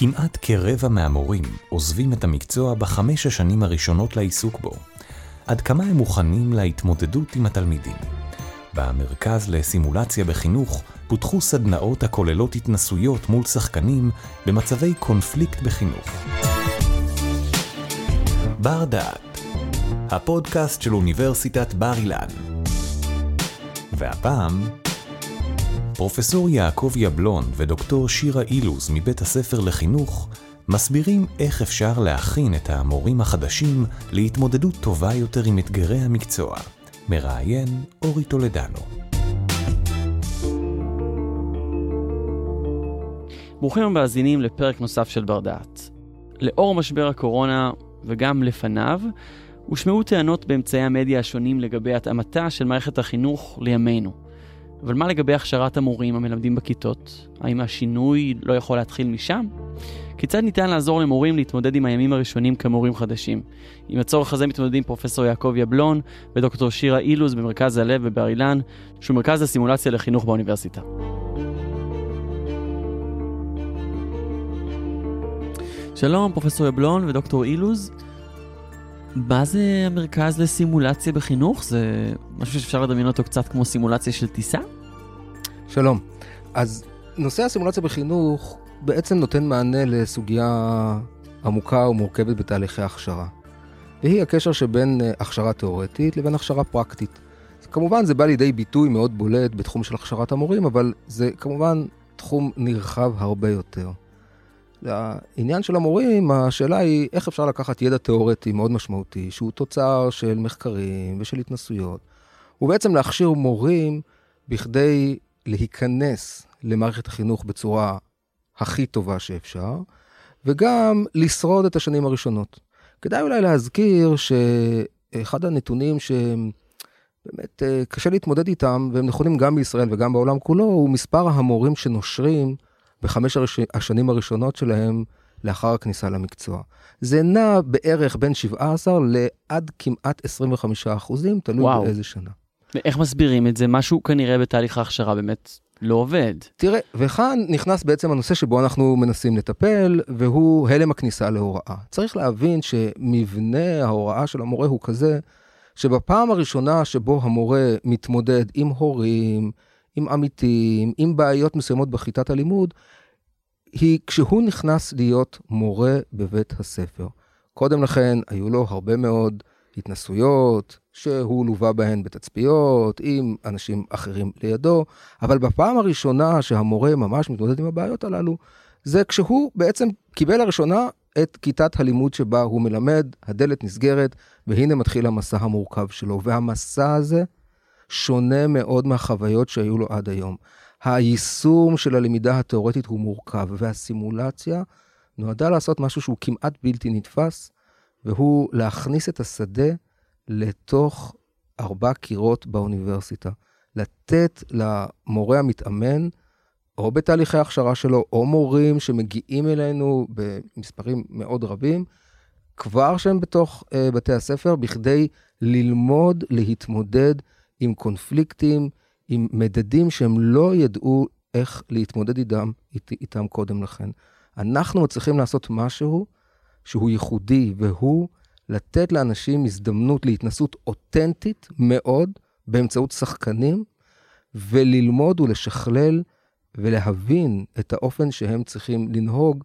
כמעט כרבע מהמורים עוזבים את המקצוע בחמש השנים הראשונות לעיסוק בו. עד כמה הם מוכנים להתמודדות עם התלמידים? במרכז לסימולציה בחינוך פותחו סדנאות הכוללות התנסויות מול שחקנים במצבי קונפליקט בחינוך. בר דעת, הפודקאסט של אוניברסיטת בר אילן. והפעם, פרופסור יעקב יבלון ודוקטור שירה אילוז מבית הספר לחינוך מסבירים איך אפשר להכין את המורים החדשים להתמודדות טובה יותר עם אתגרי המקצוע. מראיין אורי טולדנו. ברוכים המאזינים לפרק נוסף של בר דעת. לאור משבר הקורונה וגם לפניו, הושמעו טענות באמצעי המדיה השונים לגבי התאמתה של מערכת החינוך לימינו. אבל מה לגבי הכשרת המורים המלמדים בכיתות? האם השינוי לא יכול להתחיל משם? כיצד ניתן לעזור למורים להתמודד עם הימים הראשונים כמורים חדשים? עם הצורך הזה מתמודדים פרופסור יעקב יבלון ודוקטור שירה אילוז במרכז הלב בבר אילן, שהוא מרכז הסימולציה לחינוך באוניברסיטה. שלום, פרופסור יבלון ודוקטור אילוז. מה זה המרכז לסימולציה בחינוך? זה משהו שאפשר לדמיין אותו קצת כמו סימולציה של טיסה? שלום. אז נושא הסימולציה בחינוך בעצם נותן מענה לסוגיה עמוקה ומורכבת בתהליכי הכשרה. והיא הקשר שבין אה, הכשרה תאורטית לבין הכשרה פרקטית. כמובן זה בא לידי ביטוי מאוד בולט בתחום של הכשרת המורים, אבל זה כמובן תחום נרחב הרבה יותר. לעניין של המורים, השאלה היא איך אפשר לקחת ידע תיאורטי מאוד משמעותי, שהוא תוצר של מחקרים ושל התנסויות, ובעצם להכשיר מורים בכדי להיכנס למערכת החינוך בצורה הכי טובה שאפשר, וגם לשרוד את השנים הראשונות. כדאי אולי להזכיר שאחד הנתונים שבאמת אה, קשה להתמודד איתם, והם נכונים גם בישראל וגם בעולם כולו, הוא מספר המורים שנושרים בחמש הראש... השנים הראשונות שלהם לאחר הכניסה למקצוע. זה נע בערך בין 17 לעד כמעט 25 אחוזים, תלוי וואו. באיזה שנה. ואיך מסבירים את זה? משהו כנראה בתהליך ההכשרה באמת לא עובד. תראה, וכאן נכנס בעצם הנושא שבו אנחנו מנסים לטפל, והוא הלם הכניסה להוראה. צריך להבין שמבנה ההוראה של המורה הוא כזה, שבפעם הראשונה שבו המורה מתמודד עם הורים, עם עמיתים, עם בעיות מסוימות בכיתת הלימוד, היא כשהוא נכנס להיות מורה בבית הספר. קודם לכן היו לו הרבה מאוד התנסויות, שהוא לווה בהן בתצפיות, עם אנשים אחרים לידו, אבל בפעם הראשונה שהמורה ממש מתמודד עם הבעיות הללו, זה כשהוא בעצם קיבל לראשונה את כיתת הלימוד שבה הוא מלמד, הדלת נסגרת, והנה מתחיל המסע המורכב שלו. והמסע הזה שונה מאוד מהחוויות שהיו לו עד היום. היישום של הלמידה התיאורטית הוא מורכב, והסימולציה נועדה לעשות משהו שהוא כמעט בלתי נתפס, והוא להכניס את השדה לתוך ארבע קירות באוניברסיטה. לתת למורה המתאמן, או בתהליכי ההכשרה שלו, או מורים שמגיעים אלינו במספרים מאוד רבים, כבר שהם בתוך uh, בתי הספר, בכדי ללמוד להתמודד עם קונפליקטים, עם מדדים שהם לא ידעו איך להתמודד איתם, אית, איתם קודם לכן. אנחנו מצליחים לעשות משהו שהוא ייחודי, והוא לתת לאנשים הזדמנות להתנסות אותנטית מאוד באמצעות שחקנים, וללמוד ולשכלל ולהבין את האופן שהם צריכים לנהוג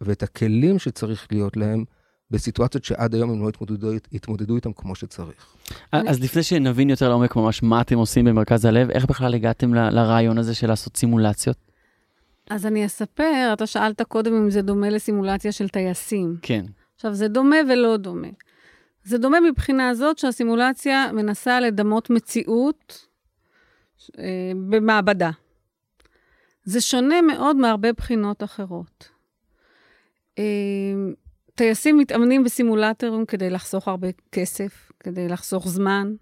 ואת הכלים שצריך להיות להם בסיטואציות שעד היום הם לא התמודדו, התמודדו איתם כמו שצריך. אז לפני שנבין יותר לעומק ממש מה אתם עושים במרכז הלב, איך בכלל הגעתם ל- לרעיון הזה של לעשות סימולציות? אז אני אספר, אתה שאלת קודם אם זה דומה לסימולציה של טייסים. כן. עכשיו, זה דומה ולא דומה. זה דומה מבחינה זאת שהסימולציה מנסה לדמות מציאות אה, במעבדה. זה שונה מאוד מהרבה בחינות אחרות. אה, טייסים מתאמנים בסימולטורים כדי לחסוך הרבה כסף, כדי לחסוך זמן.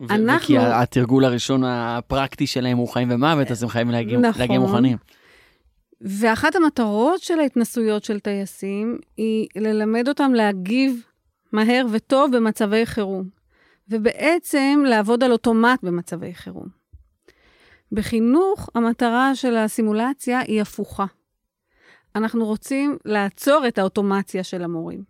ו- אנחנו... וכי התרגול הראשון הפרקטי שלהם הוא חיים ומוות, אז הם חייבים להגיע, נכון. להגיע מוכנים. ואחת המטרות של ההתנסויות של טייסים היא ללמד אותם להגיב מהר וטוב במצבי חירום, ובעצם לעבוד על אוטומט במצבי חירום. בחינוך, המטרה של הסימולציה היא הפוכה. אנחנו רוצים לעצור את האוטומציה של המורים.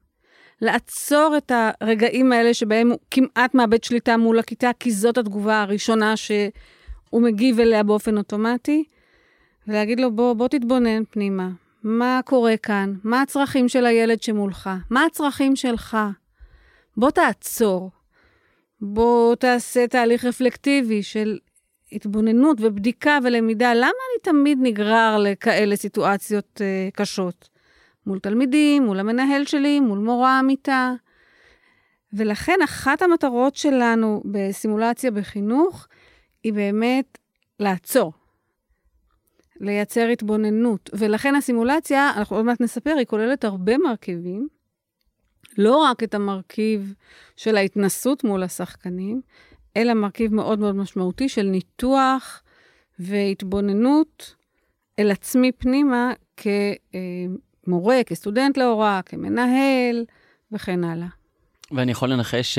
לעצור את הרגעים האלה שבהם הוא כמעט מאבד שליטה מול הכיתה, כי זאת התגובה הראשונה שהוא מגיב אליה באופן אוטומטי, ולהגיד לו, בוא, בוא תתבונן פנימה. מה קורה כאן? מה הצרכים של הילד שמולך? מה הצרכים שלך? בוא תעצור. בוא תעשה תהליך רפלקטיבי של התבוננות ובדיקה ולמידה. למה אני תמיד נגרר לכאלה סיטואציות uh, קשות? מול תלמידים, מול המנהל שלי, מול מורה המיטה. ולכן אחת המטרות שלנו בסימולציה בחינוך היא באמת לעצור, לייצר התבוננות. ולכן הסימולציה, אנחנו עוד מעט נספר, היא כוללת הרבה מרכיבים, לא רק את המרכיב של ההתנסות מול השחקנים, אלא מרכיב מאוד מאוד משמעותי של ניתוח והתבוננות אל עצמי פנימה כמורה, כסטודנט להוראה, כמנהל וכן הלאה. ואני יכול לנחש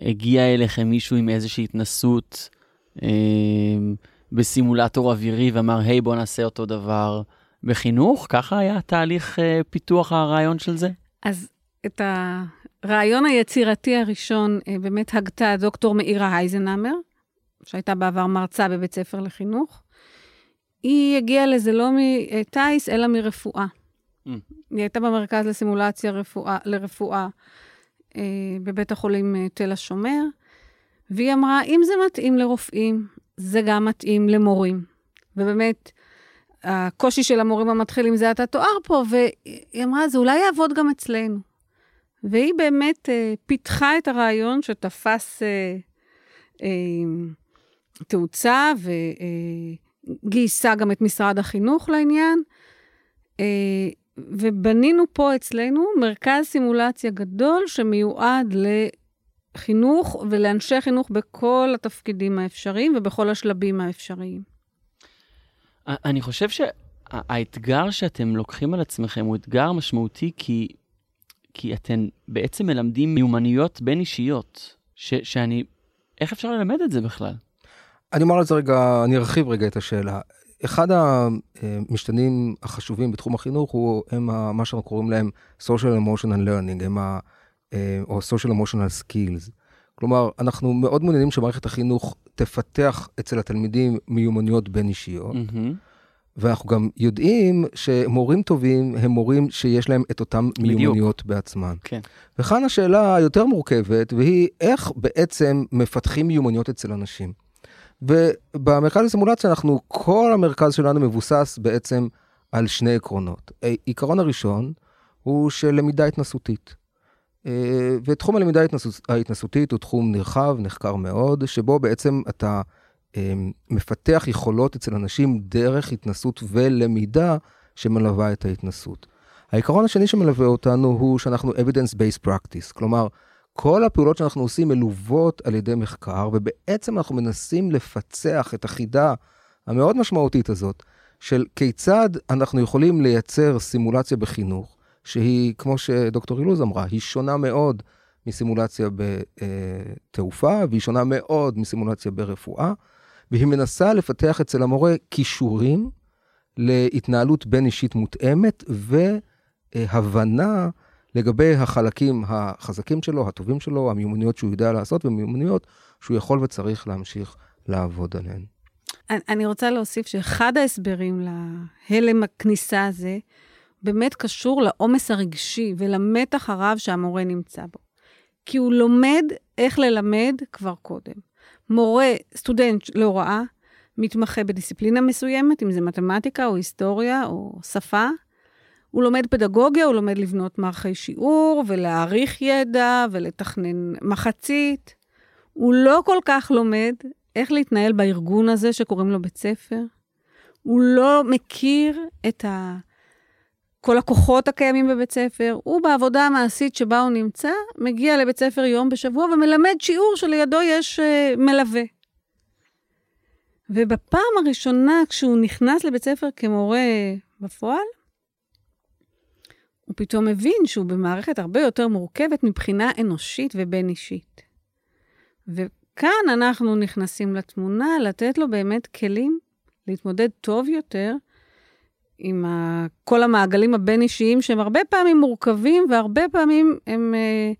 שהגיע אליכם מישהו עם איזושהי התנסות אה, בסימולטור אווירי ואמר, היי, בוא נעשה אותו דבר בחינוך? ככה היה תהליך אה, פיתוח הרעיון של זה? אז את הרעיון היצירתי הראשון אה, באמת הגתה דוקטור מאירה הייזנאמר, שהייתה בעבר מרצה בבית ספר לחינוך. היא הגיעה לזה לא מטיס, אלא מרפואה. Mm. היא הייתה במרכז לסימולציה רפואה, לרפואה אה, בבית החולים אה, תל השומר, והיא אמרה, אם זה מתאים לרופאים, זה גם מתאים למורים. ובאמת, הקושי של המורים המתחילים זה אתה תואר פה, והיא אמרה, זה אולי יעבוד גם אצלנו. והיא באמת אה, פיתחה את הרעיון שתפס אה, אה, תאוצה וגייסה גם את משרד החינוך לעניין. אה, ובנינו פה אצלנו מרכז סימולציה גדול שמיועד לחינוך ולאנשי חינוך בכל התפקידים האפשריים ובכל השלבים האפשריים. אני חושב שהאתגר שאתם לוקחים על עצמכם הוא אתגר משמעותי כי כי אתן בעצם מלמדים מיומנויות בין אישיות, ש, שאני, איך אפשר ללמד את זה בכלל? אני אומר על זה רגע, אני ארחיב רגע את השאלה. אחד המשתנים החשובים בתחום החינוך הוא, הם מה שאנחנו קוראים להם social emotional learning, הם ה, או social emotional skills. כלומר, אנחנו מאוד מעוניינים שמערכת החינוך תפתח אצל התלמידים מיומנויות בין אישיות. Mm-hmm. ואנחנו גם יודעים שמורים טובים הם מורים שיש להם את אותם מיומנויות בעצמם. כן. וכאן השאלה היותר מורכבת, והיא איך בעצם מפתחים מיומנויות אצל אנשים. ובמרכז לסימולציה אנחנו, כל המרכז שלנו מבוסס בעצם על שני עקרונות. העיקרון הראשון הוא של למידה התנסותית. אה, ותחום הלמידה ההתנסותית הוא תחום נרחב, נחקר מאוד, שבו בעצם אתה אמ, מפתח יכולות אצל אנשים דרך התנסות ולמידה שמלווה את ההתנסות. העיקרון השני שמלווה אותנו הוא שאנחנו evidence-based practice, כלומר, כל הפעולות שאנחנו עושים מלוות על ידי מחקר, ובעצם אנחנו מנסים לפצח את החידה המאוד משמעותית הזאת, של כיצד אנחנו יכולים לייצר סימולציה בחינוך, שהיא, כמו שדוקטור אילוז אמרה, היא שונה מאוד מסימולציה בתעופה, והיא שונה מאוד מסימולציה ברפואה, והיא מנסה לפתח אצל המורה כישורים להתנהלות בין אישית מותאמת והבנה לגבי החלקים החזקים שלו, הטובים שלו, המיומנויות שהוא יודע לעשות ומיומנויות שהוא יכול וצריך להמשיך לעבוד עליהן. אני רוצה להוסיף שאחד ההסברים להלם הכניסה הזה באמת קשור לעומס הרגשי ולמתח הרב שהמורה נמצא בו. כי הוא לומד איך ללמד כבר קודם. מורה, סטודנט להוראה, מתמחה בדיסציפלינה מסוימת, אם זה מתמטיקה או היסטוריה או שפה. הוא לומד פדגוגיה, הוא לומד לבנות מערכי שיעור ולהעריך ידע ולתכנן מחצית. הוא לא כל כך לומד איך להתנהל בארגון הזה שקוראים לו בית ספר. הוא לא מכיר את ה... כל הכוחות הקיימים בבית ספר, הוא בעבודה המעשית שבה הוא נמצא, מגיע לבית ספר יום בשבוע ומלמד שיעור שלידו יש uh, מלווה. ובפעם הראשונה כשהוא נכנס לבית ספר כמורה בפועל, הוא פתאום מבין שהוא במערכת הרבה יותר מורכבת מבחינה אנושית ובין אישית. וכאן אנחנו נכנסים לתמונה, לתת לו באמת כלים להתמודד טוב יותר עם ה, כל המעגלים הבין-אישיים, שהם הרבה פעמים מורכבים, והרבה פעמים הם אה,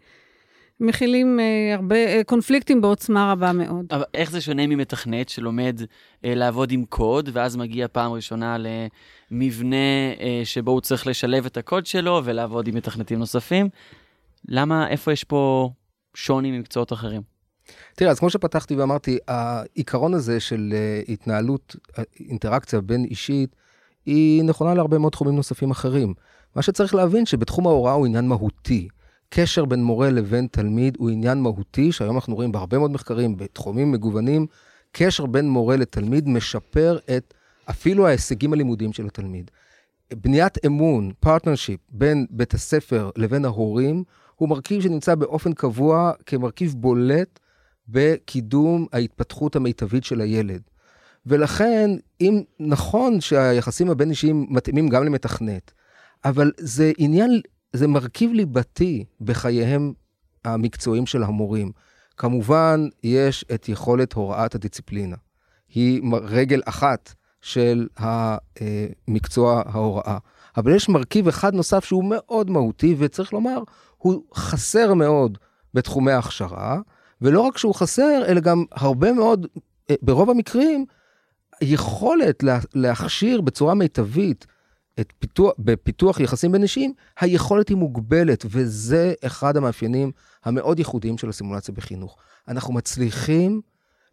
מכילים אה, הרבה אה, קונפליקטים בעוצמה רבה מאוד. אבל איך זה שונה ממתכנת שלומד אה, לעבוד עם קוד, ואז מגיע פעם ראשונה למבנה אה, שבו הוא צריך לשלב את הקוד שלו ולעבוד עם מתכנתים נוספים? למה, איפה יש פה שוני ממקצועות אחרים? תראה, אז כמו שפתחתי ואמרתי, העיקרון הזה של אה, התנהלות, אה, אינטראקציה בין אישית, היא נכונה להרבה מאוד תחומים נוספים אחרים. מה שצריך להבין שבתחום ההוראה הוא עניין מהותי. קשר בין מורה לבין תלמיד הוא עניין מהותי, שהיום אנחנו רואים בהרבה מאוד מחקרים בתחומים מגוונים, קשר בין מורה לתלמיד משפר את אפילו ההישגים הלימודיים של התלמיד. בניית אמון, partnership, בין בית הספר לבין ההורים, הוא מרכיב שנמצא באופן קבוע כמרכיב בולט בקידום ההתפתחות המיטבית של הילד. ולכן, אם נכון שהיחסים הבין-אישיים מתאימים גם למתכנת, אבל זה עניין, זה מרכיב ליבתי בחייהם המקצועיים של המורים. כמובן, יש את יכולת הוראת הדיציפלינה. היא רגל אחת של המקצוע ההוראה. אבל יש מרכיב אחד נוסף שהוא מאוד מהותי, וצריך לומר, הוא חסר מאוד בתחומי ההכשרה, ולא רק שהוא חסר, אלא גם הרבה מאוד, אה, ברוב המקרים, יכולת להכשיר בצורה מיטבית את פיתוח, בפיתוח יחסים בין אישים, היכולת היא מוגבלת, וזה אחד המאפיינים המאוד ייחודיים של הסימולציה בחינוך. אנחנו מצליחים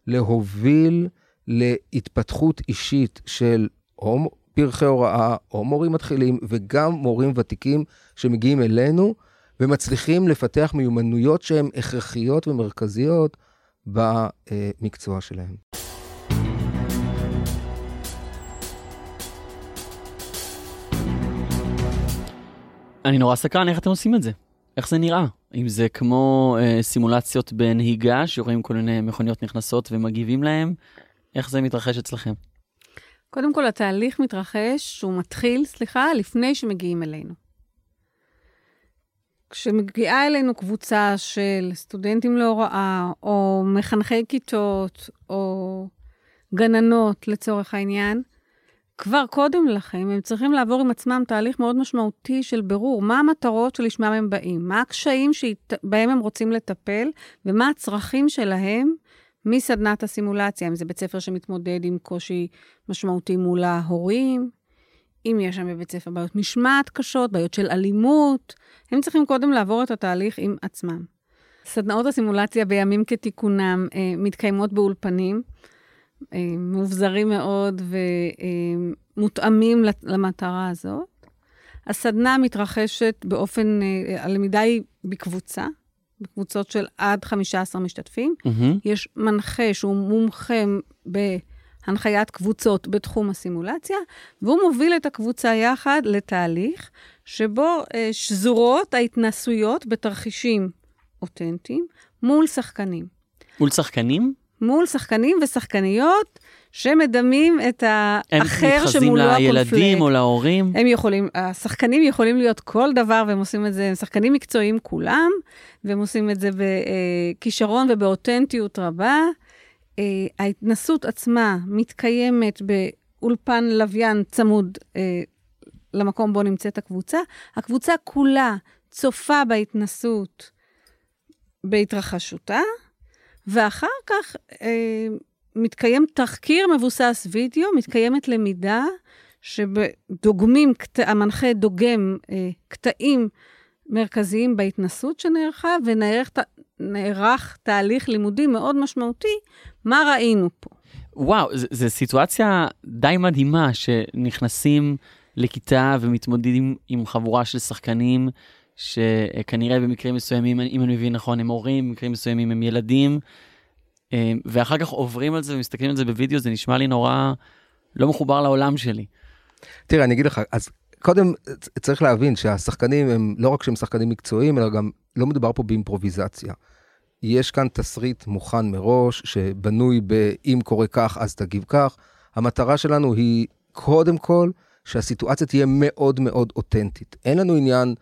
להוביל להתפתחות אישית של או פרחי הוראה, או מורים מתחילים, וגם מורים ותיקים שמגיעים אלינו, ומצליחים לפתח מיומנויות שהן הכרחיות ומרכזיות במקצוע שלהם. אני נורא סקרן איך אתם עושים את זה. איך זה נראה? אם זה כמו אה, סימולציות בנהיגה, שרואים כל מיני מכוניות נכנסות ומגיבים להם, איך זה מתרחש אצלכם? קודם כל, התהליך מתרחש, הוא מתחיל, סליחה, לפני שמגיעים אלינו. כשמגיעה אלינו קבוצה של סטודנטים להוראה, או מחנכי כיתות, או גננות לצורך העניין, כבר קודם לכן הם צריכים לעבור עם עצמם תהליך מאוד משמעותי של בירור. מה המטרות שלשמם הם באים, מה הקשיים שבהם הם רוצים לטפל, ומה הצרכים שלהם מסדנת הסימולציה, אם זה בית ספר שמתמודד עם קושי משמעותי מול ההורים, אם יש שם בבית ספר בעיות משמעת קשות, בעיות של אלימות, הם צריכים קודם לעבור את התהליך עם עצמם. סדנאות הסימולציה בימים כתיקונם אה, מתקיימות באולפנים, מאובזרים מאוד ומותאמים אה, למטרה הזאת. הסדנה מתרחשת באופן, אה, הלמידה היא בקבוצה, בקבוצות של עד 15 משתתפים. Mm-hmm. יש מנחה שהוא מומחה בהנחיית קבוצות בתחום הסימולציה, והוא מוביל את הקבוצה יחד לתהליך שבו אה, שזורות ההתנסויות בתרחישים אותנטיים מול שחקנים. מול שחקנים? מול שחקנים ושחקניות שמדמים את האחר שמולו הקונפלקט. הם מתחזים לילדים או להורים? הם יכולים, השחקנים יכולים להיות כל דבר, והם עושים את זה, הם שחקנים מקצועיים כולם, והם עושים את זה בכישרון ובאותנטיות רבה. אה, ההתנסות עצמה מתקיימת באולפן לוויין צמוד אה, למקום בו נמצאת הקבוצה. הקבוצה כולה צופה בהתנסות בהתרחשותה, ואחר כך אה, מתקיים תחקיר מבוסס וידאו, מתקיימת למידה שדוגמים. המנחה דוגם אה, קטעים מרכזיים בהתנסות שנערכה, ונערך תהליך לימודי מאוד משמעותי, מה ראינו פה. וואו, זו סיטואציה די מדהימה שנכנסים לכיתה ומתמודדים עם חבורה של שחקנים, שכנראה במקרים מסוימים, אם אני מבין נכון, הם הורים, במקרים מסוימים הם ילדים, אה, ואחר כך עוברים על זה ומסתכלים על זה בווידאו, זה נשמע לי נורא לא מחובר לעולם שלי. תראה, אני אגיד לך, אז קודם צריך להבין שהשחקנים הם לא רק שהם שחקנים מקצועיים, אלא גם לא מדובר פה באימפרוביזציה. יש כאן תסריט מוכן מראש, שבנוי ב"אם קורה כך, אז תגיב כך". המטרה שלנו היא קודם כל שהסיטואציה תהיה מאוד מאוד אותנטית. אין לנו עניין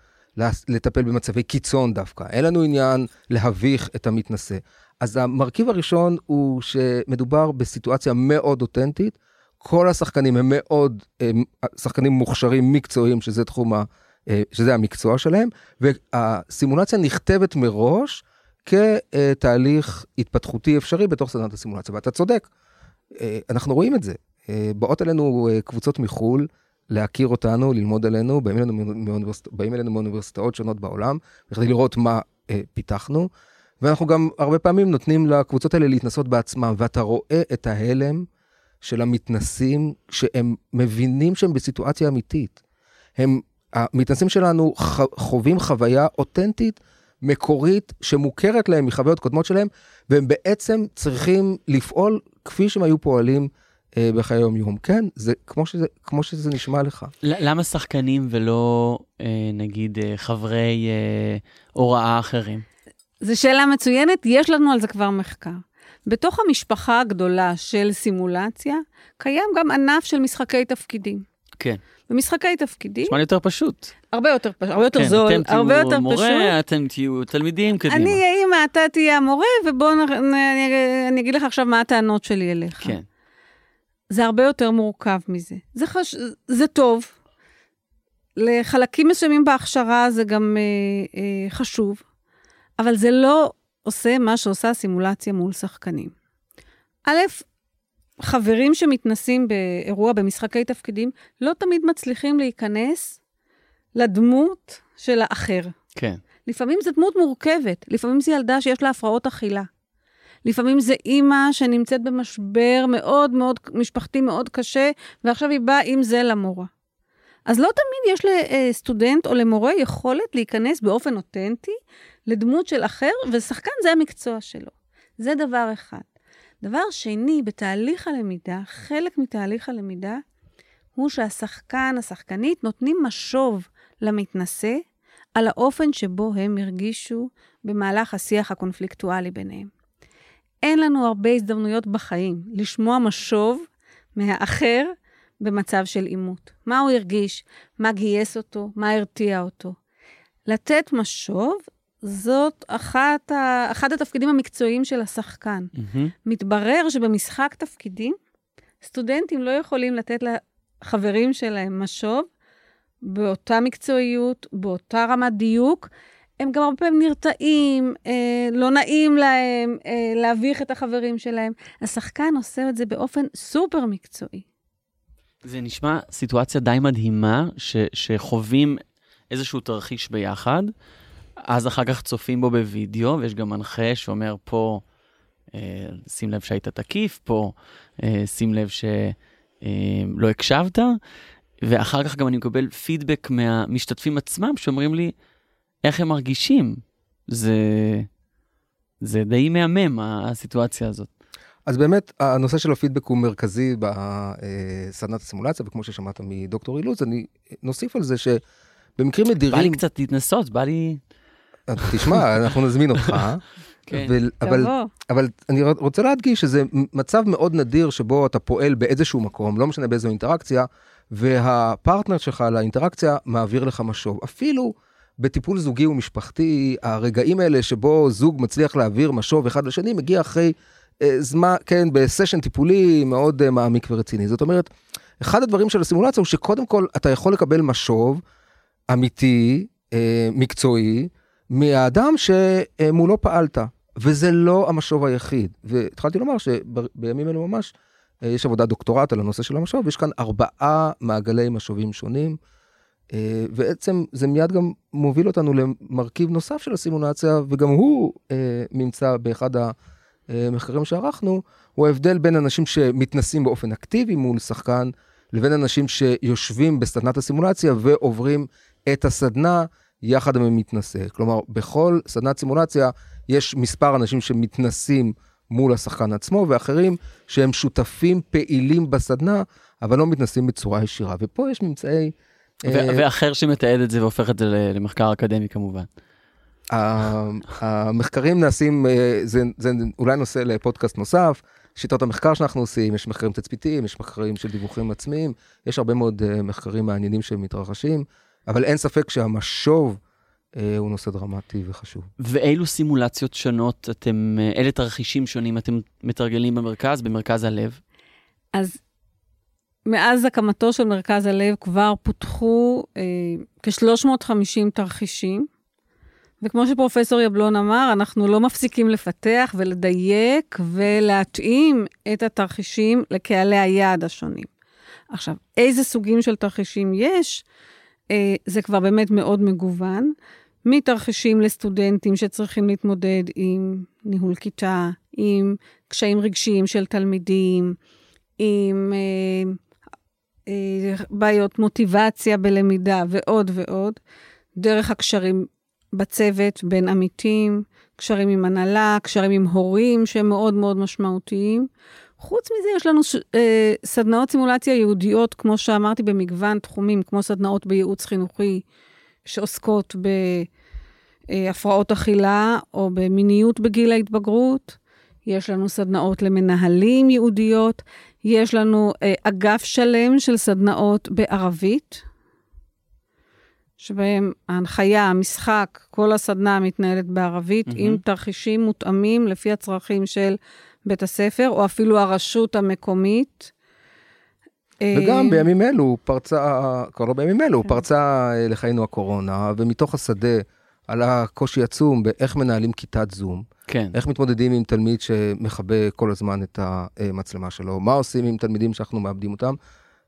לטפל במצבי קיצון דווקא, אין לנו עניין להביך את המתנשא. אז המרכיב הראשון הוא שמדובר בסיטואציה מאוד אותנטית, כל השחקנים הם מאוד הם שחקנים מוכשרים מקצועיים, שזה תחום ה... אה, שזה המקצוע שלהם, והסימולציה נכתבת מראש כתהליך התפתחותי אפשרי בתוך סדנת הסימולציה, ואתה צודק, אה, אנחנו רואים את זה. אה, באות אלינו קבוצות מחו"ל להכיר אותנו, ללמוד עלינו, באים אלינו, מאוניברסיט... באים אלינו מאוניברסיטאות שונות בעולם, כדי לראות מה פיתחנו, ואנחנו גם הרבה פעמים נותנים לקבוצות האלה להתנסות בעצמם, ואתה רואה את ההלם של המתנסים, שהם מבינים שהם בסיטואציה אמיתית. הם המתנסים שלנו חווים חוויה אותנטית, מקורית, שמוכרת להם מחוויות קודמות שלהם, והם בעצם צריכים לפעול כפי שהם היו פועלים אה, בחיי היום-יום. כן, זה כמו שזה, כמו שזה נשמע לך. למה שחקנים ולא, אה, נגיד, אה, חברי אה, הוראה אחרים? זו שאלה מצוינת, יש לנו על זה כבר מחקר. בתוך המשפחה הגדולה של סימולציה, קיים גם ענף של משחקי תפקידים. כן. במשחקי תפקידים. נשמע לי יותר פשוט. הרבה יותר פשוט, הרבה יותר כן, זול, הרבה יותר מורה, פשוט. אתם תהיו תלמידים, קדימה. אני אהיה אימא, אתה תהיה המורה, ובואו נ... אני, אני אגיד לך עכשיו מה הטענות שלי אליך. כן. זה הרבה יותר מורכב מזה. זה, חש... זה טוב. לחלקים מסוימים בהכשרה זה גם אה, אה, חשוב, אבל זה לא עושה מה שעושה הסימולציה מול שחקנים. א', חברים שמתנסים באירוע, במשחקי תפקידים, לא תמיד מצליחים להיכנס לדמות של האחר. כן. לפעמים זו דמות מורכבת, לפעמים זו ילדה שיש לה הפרעות אכילה. לפעמים זה אימא שנמצאת במשבר מאוד מאוד משפחתי מאוד קשה, ועכשיו היא באה עם זה למורה. אז לא תמיד יש לסטודנט או למורה יכולת להיכנס באופן אותנטי לדמות של אחר, ושחקן זה המקצוע שלו. זה דבר אחד. דבר שני, בתהליך הלמידה, חלק מתהליך הלמידה הוא שהשחקן, השחקנית, נותנים משוב למתנשא על האופן שבו הם הרגישו במהלך השיח הקונפליקטואלי ביניהם. אין לנו הרבה הזדמנויות בחיים לשמוע משוב מהאחר במצב של עימות. מה הוא הרגיש, מה גייס אותו, מה הרתיע אותו. לתת משוב זאת אחת ה... אחד התפקידים המקצועיים של השחקן. Mm-hmm. מתברר שבמשחק תפקידים, סטודנטים לא יכולים לתת לחברים שלהם משוב באותה מקצועיות, באותה רמת דיוק. הם גם הרבה פעמים נרתעים, אה, לא נעים להם אה, להביך את החברים שלהם. השחקן עושה את זה באופן סופר מקצועי. זה נשמע סיטואציה די מדהימה, ש, שחווים איזשהו תרחיש ביחד. אז אחר כך צופים בו בווידאו, ויש גם מנחה שאומר פה, אה, שים לב שהיית תקיף, פה, אה, שים לב שלא אה, הקשבת, ואחר כך גם אני מקבל פידבק מהמשתתפים עצמם שאומרים לי איך הם מרגישים. זה, זה די מהמם, הסיטואציה הזאת. אז באמת, הנושא של הפידבק הוא מרכזי בסדנת הסימולציה, וכמו ששמעת מדוקטור אילוז, אני נוסיף על זה שבמקרים נדירים... בא לי קצת להתנסות, בא לי... תשמע, אנחנו נזמין אותך. כן, אבל, אבל אני רוצה להדגיש שזה מצב מאוד נדיר שבו אתה פועל באיזשהו מקום, לא משנה באיזו אינטראקציה, והפרטנר שלך לאינטראקציה מעביר לך משוב. אפילו בטיפול זוגי ומשפחתי, הרגעים האלה שבו זוג מצליח להעביר משוב אחד לשני, מגיע אחרי אה, זמן, כן, בסשן טיפולי מאוד אה, מעמיק ורציני. זאת אומרת, אחד הדברים של הסימולציה הוא שקודם כל אתה יכול לקבל משוב אמיתי, אה, מקצועי, מהאדם שמולו פעלת, וזה לא המשוב היחיד. והתחלתי לומר שבימים אלו ממש אה, יש עבודת דוקטורט על הנושא של המשוב, יש כאן ארבעה מעגלי משובים שונים, ובעצם זה מיד גם מוביל אותנו למרכיב נוסף של הסימולציה, וגם הוא אה, נמצא באחד המחקרים שערכנו, הוא ההבדל בין אנשים שמתנסים באופן אקטיבי מול שחקן, לבין אנשים שיושבים בסדנת הסימולציה ועוברים את הסדנה יחד עם המתנשא. כלומר, בכל סדנת סימולציה יש מספר אנשים שמתנסים מול השחקן עצמו, ואחרים שהם שותפים פעילים בסדנה, אבל לא מתנסים בצורה ישירה. ופה יש ממצאי... אה, ואחר שמתעד את זה והופך את זה למחקר אקדמי כמובן. המחקרים נעשים, אה, זה, זה אולי נושא לפודקאסט נוסף, שיטות המחקר שאנחנו עושים, יש מחקרים תצפיתיים, יש מחקרים של דיווחים עצמיים, יש הרבה מאוד אה, מחקרים מעניינים שמתרחשים. אבל אין ספק שהמשוב הוא נושא דרמטי וחשוב. ואילו סימולציות שונות אתם, אלה תרחישים שונים אתם מתרגלים במרכז, במרכז הלב? אז מאז הקמתו של מרכז הלב כבר פותחו אה, כ-350 תרחישים, וכמו שפרופסור יבלון אמר, אנחנו לא מפסיקים לפתח ולדייק ולהתאים את התרחישים לקהלי היעד השונים. עכשיו, איזה סוגים של תרחישים יש? אה, זה כבר באמת מאוד מגוון. מתרחישים לסטודנטים שצריכים להתמודד עם ניהול כיתה, עם קשיים רגשיים של תלמידים, עם אה, בעיות מוטיבציה בלמידה ועוד ועוד, דרך הקשרים בצוות בין עמיתים, קשרים עם הנהלה, קשרים עם הורים שהם מאוד מאוד משמעותיים. חוץ מזה, יש לנו אה, סדנאות סימולציה ייעודיות, כמו שאמרתי, במגוון תחומים, כמו סדנאות בייעוץ חינוכי, שעוסקות בהפרעות אכילה או במיניות בגיל ההתבגרות. יש לנו סדנאות למנהלים ייעודיות, יש לנו אה, אגף שלם של סדנאות בערבית, שבהם ההנחיה, המשחק, כל הסדנה מתנהלת בערבית, mm-hmm. עם תרחישים מותאמים לפי הצרכים של בית הספר, או אפילו הרשות המקומית. וגם אה, בימים אלו פרצה, כבר לא בימים אלו, כן. פרצה אה, לחיינו הקורונה, ומתוך השדה עלה קושי עצום באיך מנהלים כיתת זום. כן. איך מתמודדים עם תלמיד שמכבה כל הזמן את המצלמה שלו, מה עושים עם תלמידים שאנחנו מאבדים אותם.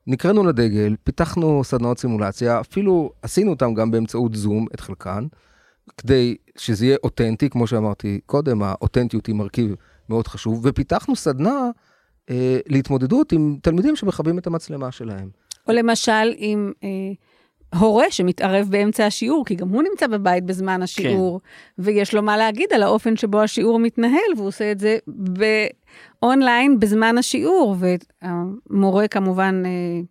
נקראנו לדגל, פיתחנו סדנאות סימולציה, אפילו עשינו אותם גם באמצעות זום, את חלקן, כדי שזה יהיה אותנטי, כמו שאמרתי קודם, האותנטיות היא מרכיב מאוד חשוב, ופיתחנו סדנה אה, להתמודדות עם תלמידים שמכבים את המצלמה שלהם. או למשל עם אה, הורה שמתערב באמצע השיעור, כי גם הוא נמצא בבית בזמן השיעור, כן. ויש לו מה להגיד על האופן שבו השיעור מתנהל, והוא עושה את זה באונליין בזמן השיעור, והמורה כמובן... אה,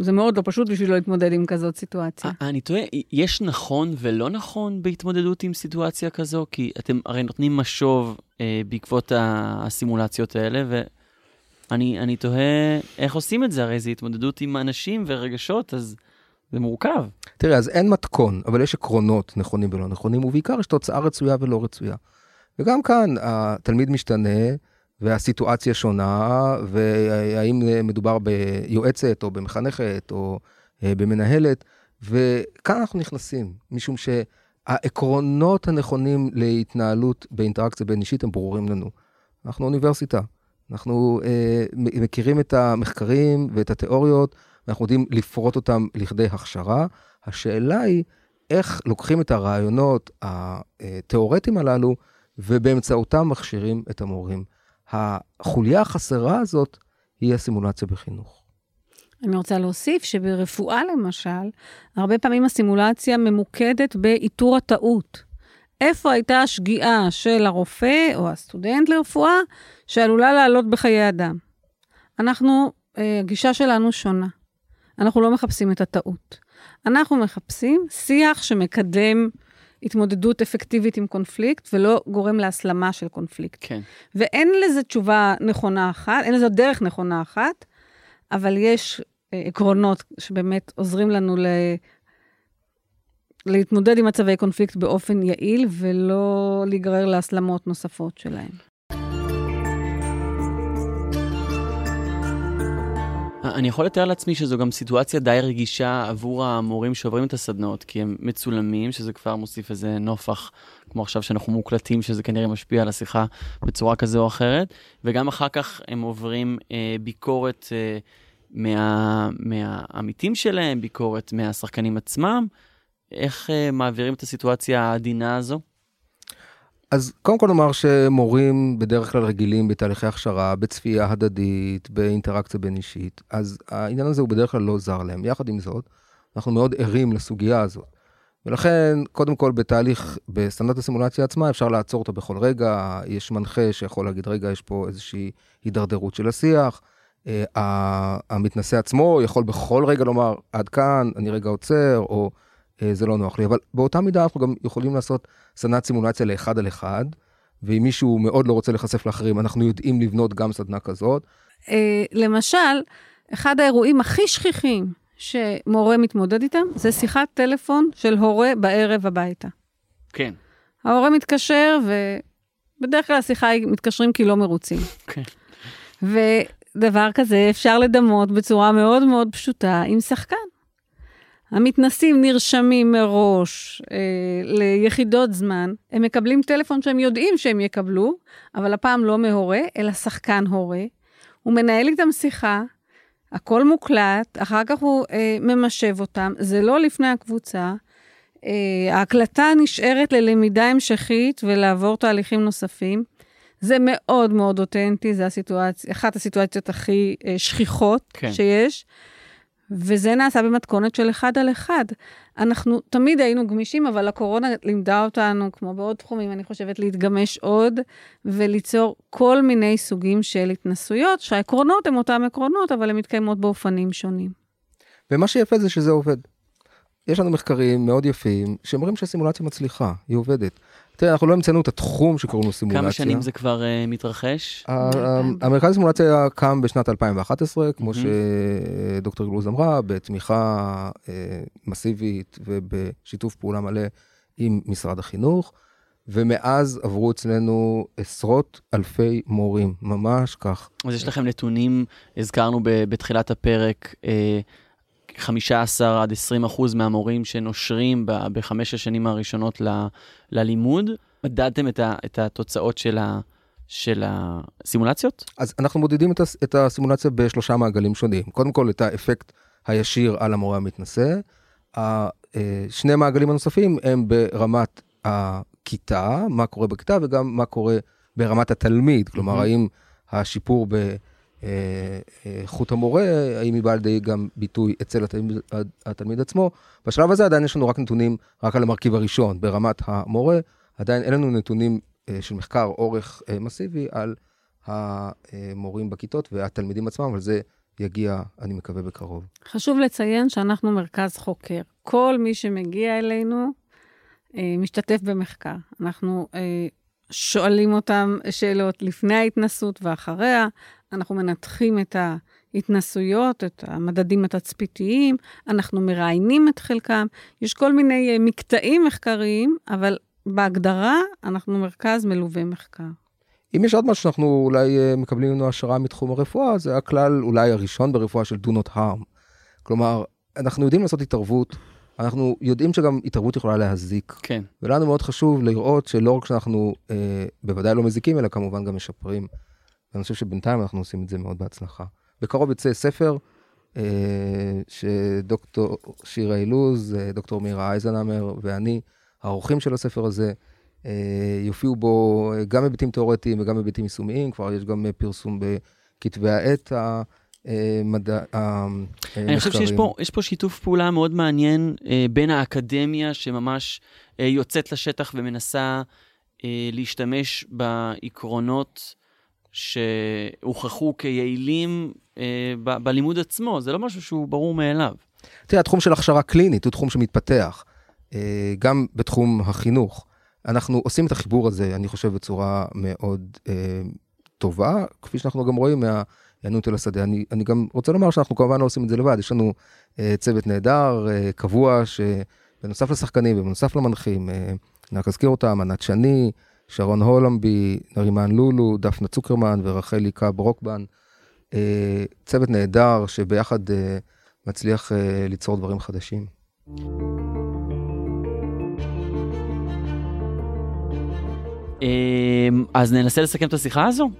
זה מאוד לא פשוט בשבילו להתמודד עם כזאת סיטואציה. אה, אני טועה, יש נכון ולא נכון בהתמודדות עם סיטואציה כזו? כי אתם הרי נותנים משוב אה, בעקבות הסימולציות האלה, ואני תוהה איך עושים את זה, הרי זו התמודדות עם אנשים ורגשות, אז זה מורכב. תראה, אז אין מתכון, אבל יש עקרונות נכונים ולא נכונים, ובעיקר יש תוצאה רצויה ולא רצויה. וגם כאן התלמיד משתנה, והסיטואציה שונה, והאם מדובר ביועצת או במחנכת או אה, במנהלת, וכאן אנחנו נכנסים, משום שהעקרונות הנכונים להתנהלות באינטראקציה בין אישית הם ברורים לנו. אנחנו אוניברסיטה, אנחנו אה, מכירים את המחקרים ואת התיאוריות, ואנחנו יודעים לפרוט אותם לכדי הכשרה. השאלה היא איך לוקחים את הרעיונות התיאורטיים הללו, ובאמצעותם מכשירים את המורים. החוליה החסרה הזאת היא הסימולציה בחינוך. אני רוצה להוסיף שברפואה למשל, הרבה פעמים הסימולציה ממוקדת באיתור הטעות. איפה הייתה השגיאה של הרופא או הסטודנט לרפואה שעלולה לעלות בחיי אדם? אנחנו, אה, הגישה שלנו שונה. אנחנו לא מחפשים את הטעות. אנחנו מחפשים שיח שמקדם התמודדות אפקטיבית עם קונפליקט, ולא גורם להסלמה של קונפליקט. כן. ואין לזה תשובה נכונה אחת, אין לזה דרך נכונה אחת, אבל יש אה, עקרונות שבאמת עוזרים לנו ל... להתמודד עם מצבי קונפליקט באופן יעיל, ולא להיגרר להסלמות נוספות שלהם. אני יכול לתאר לעצמי שזו גם סיטואציה די רגישה עבור המורים שעוברים את הסדנאות, כי הם מצולמים, שזה כבר מוסיף איזה נופח, כמו עכשיו שאנחנו מוקלטים, שזה כנראה משפיע על השיחה בצורה כזו או אחרת, וגם אחר כך הם עוברים אה, ביקורת אה, מה, מהעמיתים שלהם, ביקורת מהשחקנים עצמם. איך אה, מעבירים את הסיטואציה העדינה הזו? אז קודם כל נאמר שמורים בדרך כלל רגילים בתהליכי הכשרה, בצפייה הדדית, באינטראקציה בין אישית, אז העניין הזה הוא בדרך כלל לא זר להם. יחד עם זאת, אנחנו מאוד ערים לסוגיה הזאת. ולכן, קודם כל בתהליך, בסטנדרט הסימולציה עצמה, אפשר לעצור אותו בכל רגע, יש מנחה שיכול להגיד, רגע, יש פה איזושהי הידרדרות של השיח. אה, המתנשא עצמו יכול בכל רגע לומר, עד כאן, אני רגע עוצר, או זה לא נוח לי, אבל באותה מידה אנחנו גם יכולים לעשות סדנת סימולציה לאחד על אחד, ואם מישהו מאוד לא רוצה להיחשף לאחרים, אנחנו יודעים לבנות גם סדנה כזאת. אה, למשל, אחד האירועים הכי שכיחים שמורה מתמודד איתם, זה שיחת טלפון של הורה בערב הביתה. כן. ההורה מתקשר, ובדרך כלל השיחה היא מתקשרים כי לא מרוצים. כן. דבר כזה אפשר לדמות בצורה מאוד מאוד פשוטה עם שחקן. המתנסים נרשמים מראש אה, ליחידות זמן, הם מקבלים טלפון שהם יודעים שהם יקבלו, אבל הפעם לא מהורה, אלא שחקן הורה. הוא מנהל איתם שיחה, הכל מוקלט, אחר כך הוא אה, ממשב אותם, זה לא לפני הקבוצה. אה, ההקלטה נשארת ללמידה המשכית ולעבור תהליכים נוספים. זה מאוד מאוד אותנטי, זו הסיטואציה, אחת הסיטואציות הכי אה, שכיחות כן. שיש. וזה נעשה במתכונת של אחד על אחד. אנחנו תמיד היינו גמישים, אבל הקורונה לימדה אותנו, כמו בעוד תחומים, אני חושבת, להתגמש עוד וליצור כל מיני סוגים של התנסויות, שהעקרונות הם אותם עקרונות, אבל הן מתקיימות באופנים שונים. ומה שיפה זה שזה עובד. יש לנו מחקרים מאוד יפים שאומרים שהסימולציה מצליחה, היא עובדת. תראה, אנחנו לא המצאנו את התחום שקוראים לו סימולציה. כמה שנים זה כבר uh, מתרחש? המרכז לסימולציה קם בשנת 2011, כמו שדוקטור גלוז אמרה, בתמיכה uh, מסיבית ובשיתוף פעולה מלא עם משרד החינוך, ומאז עברו אצלנו עשרות אלפי מורים, ממש כך. אז יש לכם נתונים, הזכרנו בתחילת הפרק, uh, 15 עד 20 אחוז מהמורים שנושרים בחמש השנים הראשונות ל, ללימוד. מדדתם את, ה, את התוצאות של, ה, של הסימולציות? אז אנחנו מודדים את, הס, את הסימולציה בשלושה מעגלים שונים. קודם כל, את האפקט הישיר על המורה המתנשא. אה, שני מעגלים הנוספים הם ברמת הכיתה, מה קורה בכיתה, וגם מה קורה ברמת התלמיד. כלומר, mm-hmm. האם השיפור ב... איכות המורה, האם היא באה לידי גם ביטוי אצל התלמיד, התלמיד עצמו. בשלב הזה עדיין יש לנו רק נתונים רק על המרכיב הראשון, ברמת המורה, עדיין אין לנו נתונים אה, של מחקר אורך אה, מסיבי על המורים בכיתות והתלמידים עצמם, אבל זה יגיע, אני מקווה, בקרוב. חשוב לציין שאנחנו מרכז חוקר. כל מי שמגיע אלינו אה, משתתף במחקר. אנחנו שואלים אותם שאלות לפני ההתנסות ואחריה, אנחנו מנתחים את ההתנסויות, את המדדים התצפיתיים, אנחנו מראיינים את חלקם. יש כל מיני אה, מקטעים מחקריים, אבל בהגדרה אנחנו מרכז מלווה מחקר. אם יש עוד משהו שאנחנו אולי אה, מקבלים ממנו השראה מתחום הרפואה, זה הכלל אולי הראשון ברפואה של do not harm. כלומר, אנחנו יודעים לעשות התערבות, אנחנו יודעים שגם התערבות יכולה להזיק. כן. ולנו מאוד חשוב לראות שלא רק שאנחנו אה, בוודאי לא מזיקים, אלא כמובן גם משפרים ואני חושב שבינתיים אנחנו עושים את זה מאוד בהצלחה. בקרוב יצא ספר אה, שדוקטור שירה אילוז, אה, דוקטור מירה אייזנהמר ואני, האורחים של הספר הזה, אה, יופיעו בו גם היבטים תיאורטיים וגם היבטים יישומיים, כבר יש גם פרסום בכתבי העת המדע, המחקרים. אני חושב שיש פה, פה שיתוף פעולה מאוד מעניין אה, בין האקדמיה, שממש אה, יוצאת לשטח ומנסה אה, להשתמש בעקרונות שהוכחו כיעילים אה, ב- בלימוד עצמו, זה לא משהו שהוא ברור מאליו. תראה, התחום של הכשרה קלינית הוא תחום שמתפתח, אה, גם בתחום החינוך. אנחנו עושים את החיבור הזה, אני חושב, בצורה מאוד אה, טובה, כפי שאנחנו גם רואים מההיענות אל השדה. אני, אני גם רוצה לומר שאנחנו כמובן לא עושים את זה לבד, יש לנו אה, צוות נהדר, אה, קבוע, שבנוסף לשחקנים ובנוסף למנחים, אה, אזכיר אותם, ענת שני, שרון הולמבי, נרימן לולו, דפנה צוקרמן ורחלי קאב רוקבן. אה, צוות נהדר שביחד אה, מצליח אה, ליצור דברים חדשים. אז ננסה לסכם את השיחה הזו?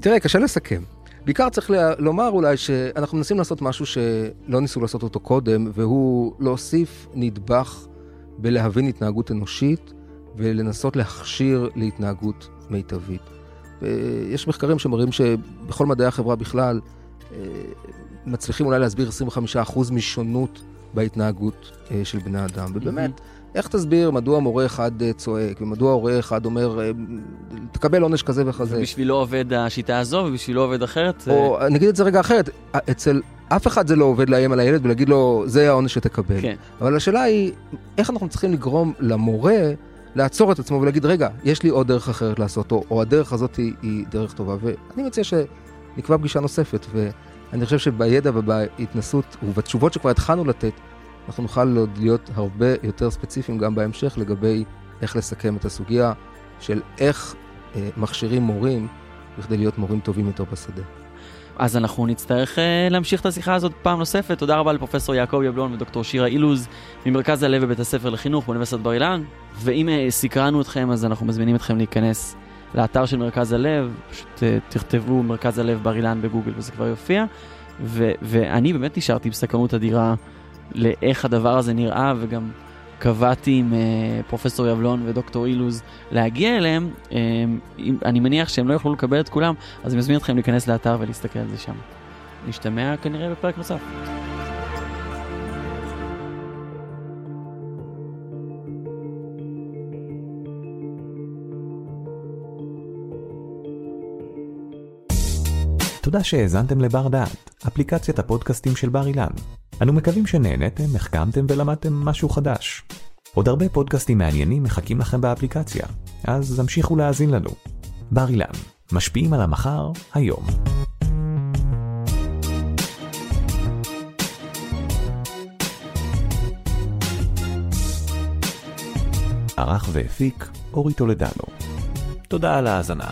תראה, קשה לסכם. בעיקר צריך לומר אולי שאנחנו מנסים לעשות משהו שלא ניסו לעשות אותו קודם, והוא להוסיף נדבך בלהבין התנהגות אנושית ולנסות להכשיר להתנהגות מיטבית. יש מחקרים שמראים שבכל מדעי החברה בכלל, אה, מצליחים אולי להסביר 25% משונות בהתנהגות אה, של בני אדם. ובאמת, איך תסביר מדוע מורה אחד אה, צועק, ומדוע הורה אחד אומר, תקבל עונש כזה וכזה. ובשבילו עובד השיטה הזו, ובשבילו עובד אחרת? או אני אגיד את זה רגע אחרת, אצל אף אחד זה לא עובד לאיים על הילד ולהגיד לו, זה העונש שתקבל. כן. אבל השאלה היא, איך אנחנו צריכים לגרום למורה לעצור את עצמו ולהגיד, רגע, יש לי עוד דרך אחרת לעשות, או, או הדרך הזאת היא, היא דרך טובה. ואני מציע שנקבע פגישה נוספת, ואני חושב שבידע ובהתנסות ובתשובות שכבר התחלנו לתת, אנחנו נוכל עוד להיות הרבה יותר ספציפיים גם בהמשך לגבי איך לסכם את הסוגיה של איך אה, מכשירים מורים בכדי להיות מורים טובים יותר בשדה. אז אנחנו נצטרך uh, להמשיך את השיחה הזאת פעם נוספת. תודה רבה לפרופסור יעקב יבלון ודוקטור שירה אילוז ממרכז הלב בבית הספר לחינוך באוניברסיטת בר אילן. ואם uh, סקרנו אתכם, אז אנחנו מזמינים אתכם להיכנס לאתר של מרכז הלב, פשוט uh, תכתבו מרכז הלב בר אילן בגוגל וזה כבר יופיע. ו- ואני באמת נשארתי בסקרנות אדירה לאיך הדבר הזה נראה, וגם קבעתי עם uh, פרופסור יבלון ודוקטור אילוז להגיע אליהם. Um, אני מניח שהם לא יוכלו לקבל את כולם, אז אני מזמין אתכם להיכנס לאתר ולהסתכל על זה שם. נשתמע כנראה בפרק נוסף. תודה שהאזנתם לבר דעת, אפליקציית הפודקאסטים של בר אילן. אנו מקווים שנהנתם, החכמתם ולמדתם משהו חדש. עוד הרבה פודקאסטים מעניינים מחכים לכם באפליקציה, אז המשיכו להאזין לנו. בר אילן, משפיעים על המחר, היום. ערך והפיק אורי טולדנו. תודה על ההאזנה.